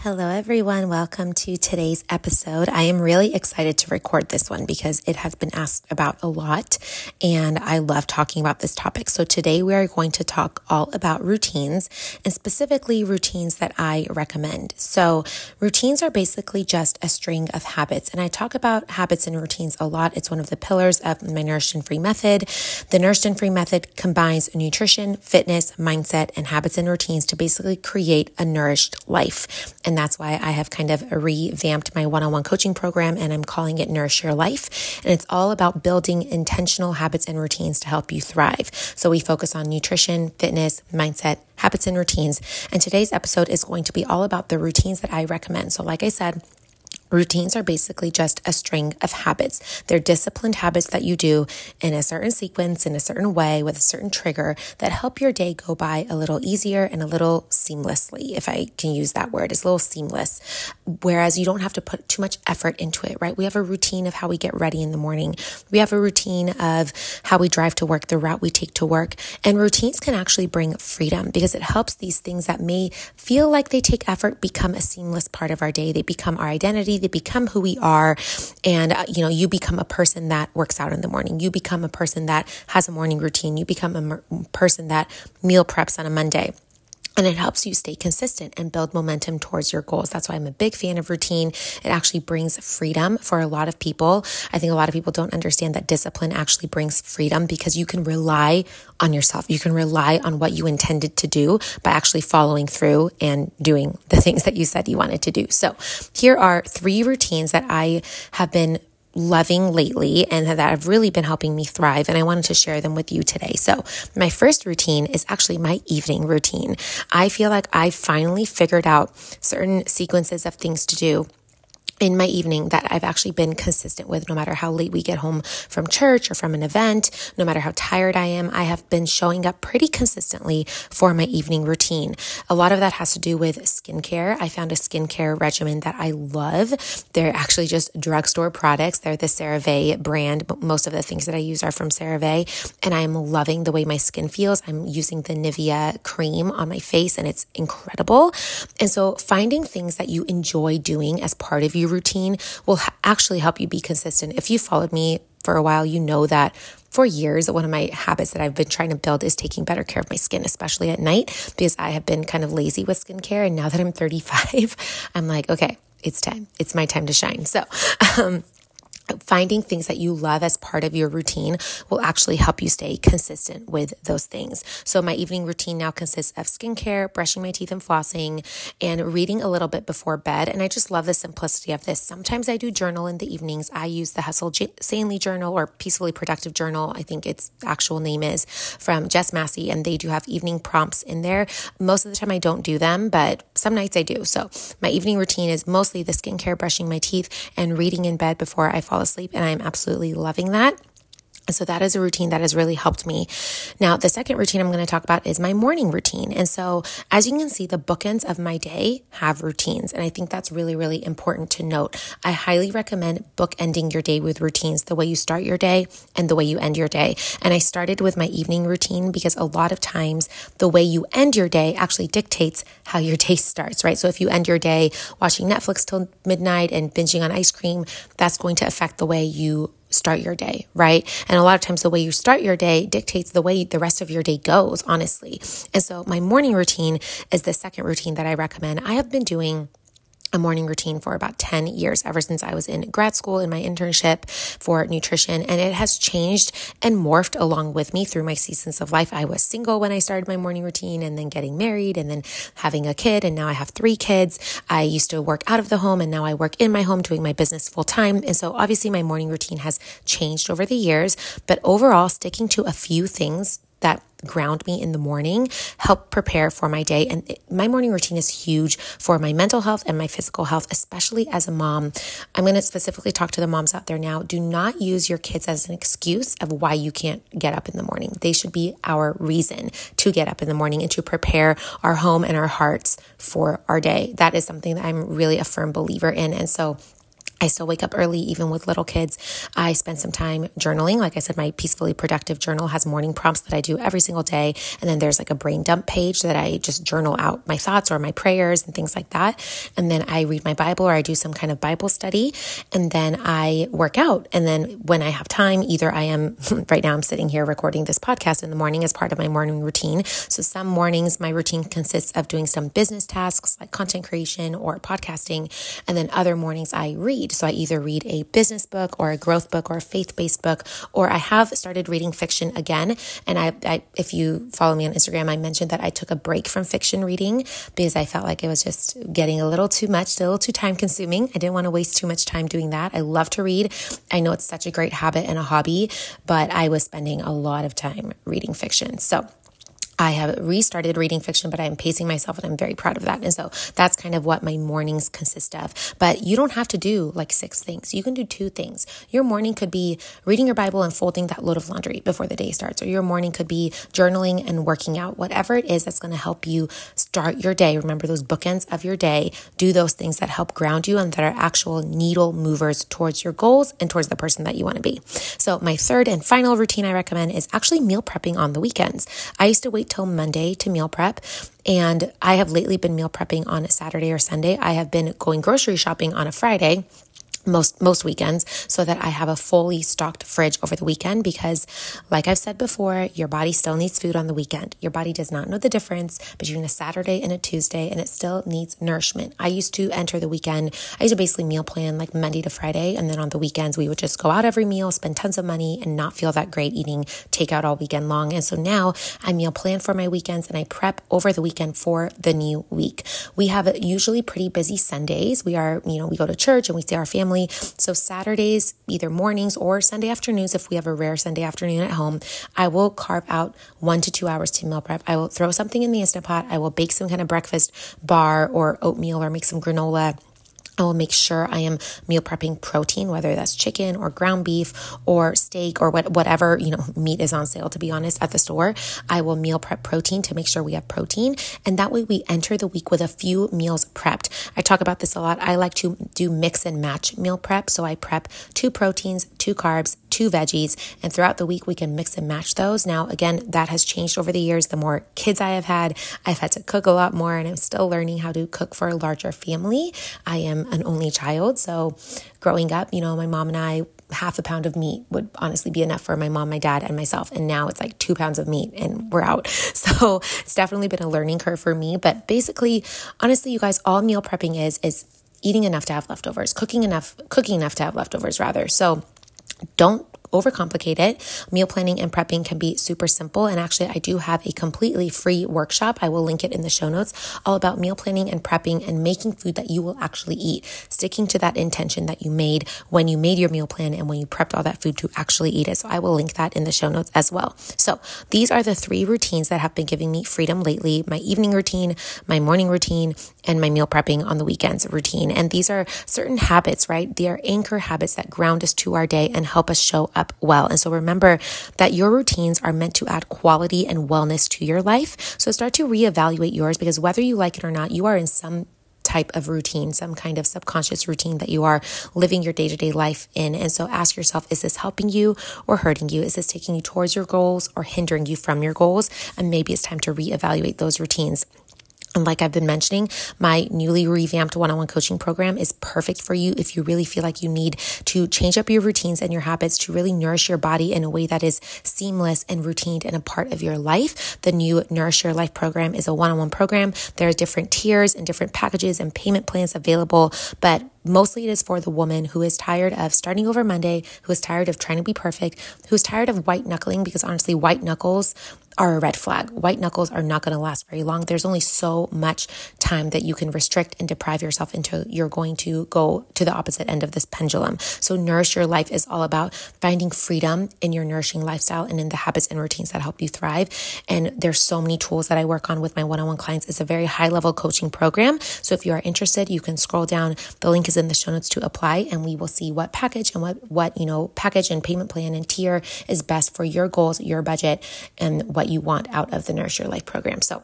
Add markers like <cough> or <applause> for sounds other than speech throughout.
Hello, everyone. Welcome to today's episode. I am really excited to record this one because it has been asked about a lot and I love talking about this topic. So, today we are going to talk all about routines and specifically routines that I recommend. So, routines are basically just a string of habits. And I talk about habits and routines a lot. It's one of the pillars of my Nourished and Free method. The Nourished and Free method combines nutrition, fitness, mindset, and habits and routines to basically create a nourished life. And that's why I have kind of revamped my one on one coaching program and I'm calling it Nourish Your Life. And it's all about building intentional habits and routines to help you thrive. So we focus on nutrition, fitness, mindset, habits and routines. And today's episode is going to be all about the routines that I recommend. So, like I said, Routines are basically just a string of habits. They're disciplined habits that you do in a certain sequence, in a certain way, with a certain trigger that help your day go by a little easier and a little seamlessly, if I can use that word. It's a little seamless. Whereas you don't have to put too much effort into it, right? We have a routine of how we get ready in the morning. We have a routine of how we drive to work, the route we take to work. And routines can actually bring freedom because it helps these things that may feel like they take effort become a seamless part of our day. They become our identity they become who we are. And, uh, you know, you become a person that works out in the morning. You become a person that has a morning routine. You become a mer- person that meal preps on a Monday. And it helps you stay consistent and build momentum towards your goals. That's why I'm a big fan of routine. It actually brings freedom for a lot of people. I think a lot of people don't understand that discipline actually brings freedom because you can rely on yourself. You can rely on what you intended to do by actually following through and doing the <laughs> things that you said you wanted to do. So here are three routines that I have been loving lately and that have really been helping me thrive. And I wanted to share them with you today. So, my first routine is actually my evening routine. I feel like I finally figured out certain sequences of things to do in my evening that I've actually been consistent with no matter how late we get home from church or from an event, no matter how tired I am, I have been showing up pretty consistently for my evening routine. A lot of that has to do with skincare. I found a skincare regimen that I love. They're actually just drugstore products. They're the CeraVe brand, but most of the things that I use are from CeraVe and I am loving the way my skin feels. I'm using the Nivea cream on my face and it's incredible. And so finding things that you enjoy doing as part of your routine will ha- actually help you be consistent. If you followed me for a while, you know that for years, one of my habits that I've been trying to build is taking better care of my skin, especially at night, because I have been kind of lazy with skincare. And now that I'm 35, <laughs> I'm like, okay, it's time. It's my time to shine. So, <laughs> um, finding things that you love as part of your routine will actually help you stay consistent with those things. So my evening routine now consists of skincare, brushing my teeth and flossing, and reading a little bit before bed. And I just love the simplicity of this. Sometimes I do journal in the evenings. I use the Hustle Sanely Journal or Peacefully Productive Journal. I think its actual name is from Jess Massey, and they do have evening prompts in there. Most of the time I don't do them, but some nights I do. So my evening routine is mostly the skincare, brushing my teeth, and reading in bed before I fall fall asleep. And I'm absolutely loving that. So that is a routine that has really helped me. Now, the second routine I'm going to talk about is my morning routine. And so, as you can see, the bookends of my day have routines. And I think that's really, really important to note. I highly recommend bookending your day with routines, the way you start your day and the way you end your day. And I started with my evening routine because a lot of times the way you end your day actually dictates how your <laughs> day starts, right? So if you end your day watching Netflix till midnight and binging on ice cream, that's going to affect the way you start your day, right? And a lot of times the way you start your day dictates the way the rest of your day goes, honestly. And so my morning routine is the second routine that I recommend. I have been doing a morning routine for about 10 years, ever since I was in grad school in my internship for nutrition. And it has changed and morphed along with me through my seasons of life. I was single when I started my morning routine and then getting married and then having a kid. And now I have three kids. I used to work out of the home and now I work in my home doing my business full time. And so obviously my morning routine has changed over the years, but overall sticking to a few things that ground me in the morning, help prepare for my day. And it, my morning routine is huge for my mental health and my physical health, especially as a mom. I'm going to specifically talk to the moms out there now. Do not use your kids as an excuse of why you can't get up in the morning. They should be our reason to get up in the morning and to prepare our home and our hearts for our day. That is something that I'm really a firm believer in. And so I still wake up early, even with little kids. I spend some time journaling. Like I said, my Peacefully Productive journal has morning prompts that I do every single day. And then there's like a brain dump page that I just journal out my thoughts or my prayers and things like that. And then I read my Bible or I do some kind of Bible study. And then I work out. And then when I have time, either I am, <laughs> right now I'm sitting here recording this podcast in the morning as part of my morning routine. So some mornings, my routine consists of doing some business tasks like content creation or podcasting. And then other mornings I read read. So I either read a business book or a growth book or a faith based book, or I have started reading fiction again. And I, I, if you follow me on Instagram, I mentioned that I took a break from fiction reading because I felt like it was just getting a little too much, a little too time consuming. I didn't want to waste too much time doing that. I love to read. I know it's such a great habit and a hobby, but I was spending a lot of time reading fiction. So I have restarted reading fiction, but I'm pacing myself and I'm very proud of that. And so that's kind of what my mornings consist of. But you don't have to do like six things. You can do two things. Your morning could be reading your Bible and folding that load of laundry before the day starts, or your morning could be journaling and working out. Whatever it is that's going to help you start your day. Remember those bookends of your day. Do those things that help ground you and that are actual needle movers towards your goals and towards the person that you want to be. So my third and final routine I recommend is actually meal prepping on the weekends. I used to wait wait till Monday to meal prep. And I have lately been meal prepping on a Saturday or Sunday. I have been going grocery shopping on a Friday most most weekends so that I have a fully stocked fridge over the weekend because like I've said before, your body still needs food on the weekend. Your body does not know the difference between a Saturday and a Tuesday and it still needs nourishment. I used to enter the weekend, I used to basically meal plan like Monday to Friday and then on the weekends we would just go out every meal, spend tons of money and not feel that great eating takeout all weekend long. And so now I meal plan for my weekends and I prep over the weekend for the new week. We have usually pretty busy Sundays. We are, you know, we go to church and we see our family family. So Saturdays, either mornings or Sunday afternoons, if we have a rare Sunday afternoon at home, I will carve out one to two hours to meal prep. I will throw something in the Instant Pot. I will bake some kind of breakfast bar or oatmeal or make some granola I will make sure I am meal prepping protein, whether that's chicken or ground beef or steak or what, whatever, you know, meat is on sale, to be honest, at the store. I will meal prep protein to make sure we have protein. And that way we enter the week with a few meals prepped. I talk about this a lot. I like to do mix and match meal prep. So I prep two proteins, two carbs, two veggies, and throughout the week we can mix and match those. Now, again, that has changed over the years. The more kids I have had, I've had to cook a lot more, and I'm still learning how to cook for a larger family. I am an only child, so growing up, you know, my mom and I half a pound of meat would honestly be enough for my mom, my dad, and myself. And now it's like two pounds of meat and we're out. <laughs> So it's definitely been a learning curve for me. But basically, honestly, you guys, all meal prepping is is eating enough to have leftovers, cooking enough, cooking enough to have leftovers rather. So don't overcomplicate it. Meal planning and prepping can be super simple. And actually, I do have a completely free workshop. I will link it in the show notes all about meal planning and prepping and making food that you will actually eat, sticking to that intention that you made when you made your meal plan and when you prepped all that food to actually eat it. So I will link that in the show notes as well. So these are the three routines that have been giving me freedom lately my evening routine, my morning routine, and my meal prepping on the weekends routine. And these are certain habits, right? They are anchor habits that ground us to our day and help us show up well. And so remember that your routines are meant to add quality and wellness to your life. So start to reevaluate yours because whether you like it or not, you are in some type of routine, some kind of subconscious routine that you are living your day to day life in. And so ask yourself, is this helping you or hurting you? Is this taking you towards your goals or hindering you from your goals? And maybe it's time to reevaluate those routines. And like I've been mentioning, my newly revamped one on one coaching program is perfect for you if you really feel like you need to change up your routines and your habits to really nourish your body in a way that is seamless and routine and a part of your life. The new Nourish Your Life program is a one on one program. There are different tiers and different packages and payment plans available, but mostly it is for the woman who is tired of starting over Monday, who is tired of trying to be perfect, who's tired of white knuckling because honestly, white knuckles are a red flag. White knuckles are not going to last very long. There's only so much time that you can restrict and deprive yourself until you're going to go to the opposite end of this pendulum. So, Nourish Your Life is all about finding freedom in your nourishing lifestyle and in the habits and routines that help you thrive. And there's so many tools that I work on with my one on one clients. It's a very high level coaching program. So, if you are interested, you can scroll down. The link is in the show notes to apply, and we will see what package and what, what, you know, package and payment plan and tier is best for your goals, your budget, and what what you want out of the Nourish Your Life program. So,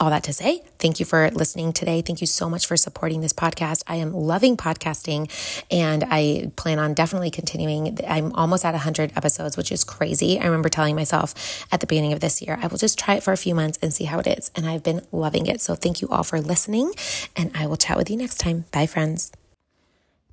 all that to say, thank you for listening today. Thank you so much for supporting this podcast. I am loving podcasting and I plan on definitely continuing. I'm almost at 100 episodes, which is crazy. I remember telling myself at the beginning of this year, I will just try it for a few months and see how it is. And I've been loving it. So thank you all for listening and I will chat with you next time. Bye, friends.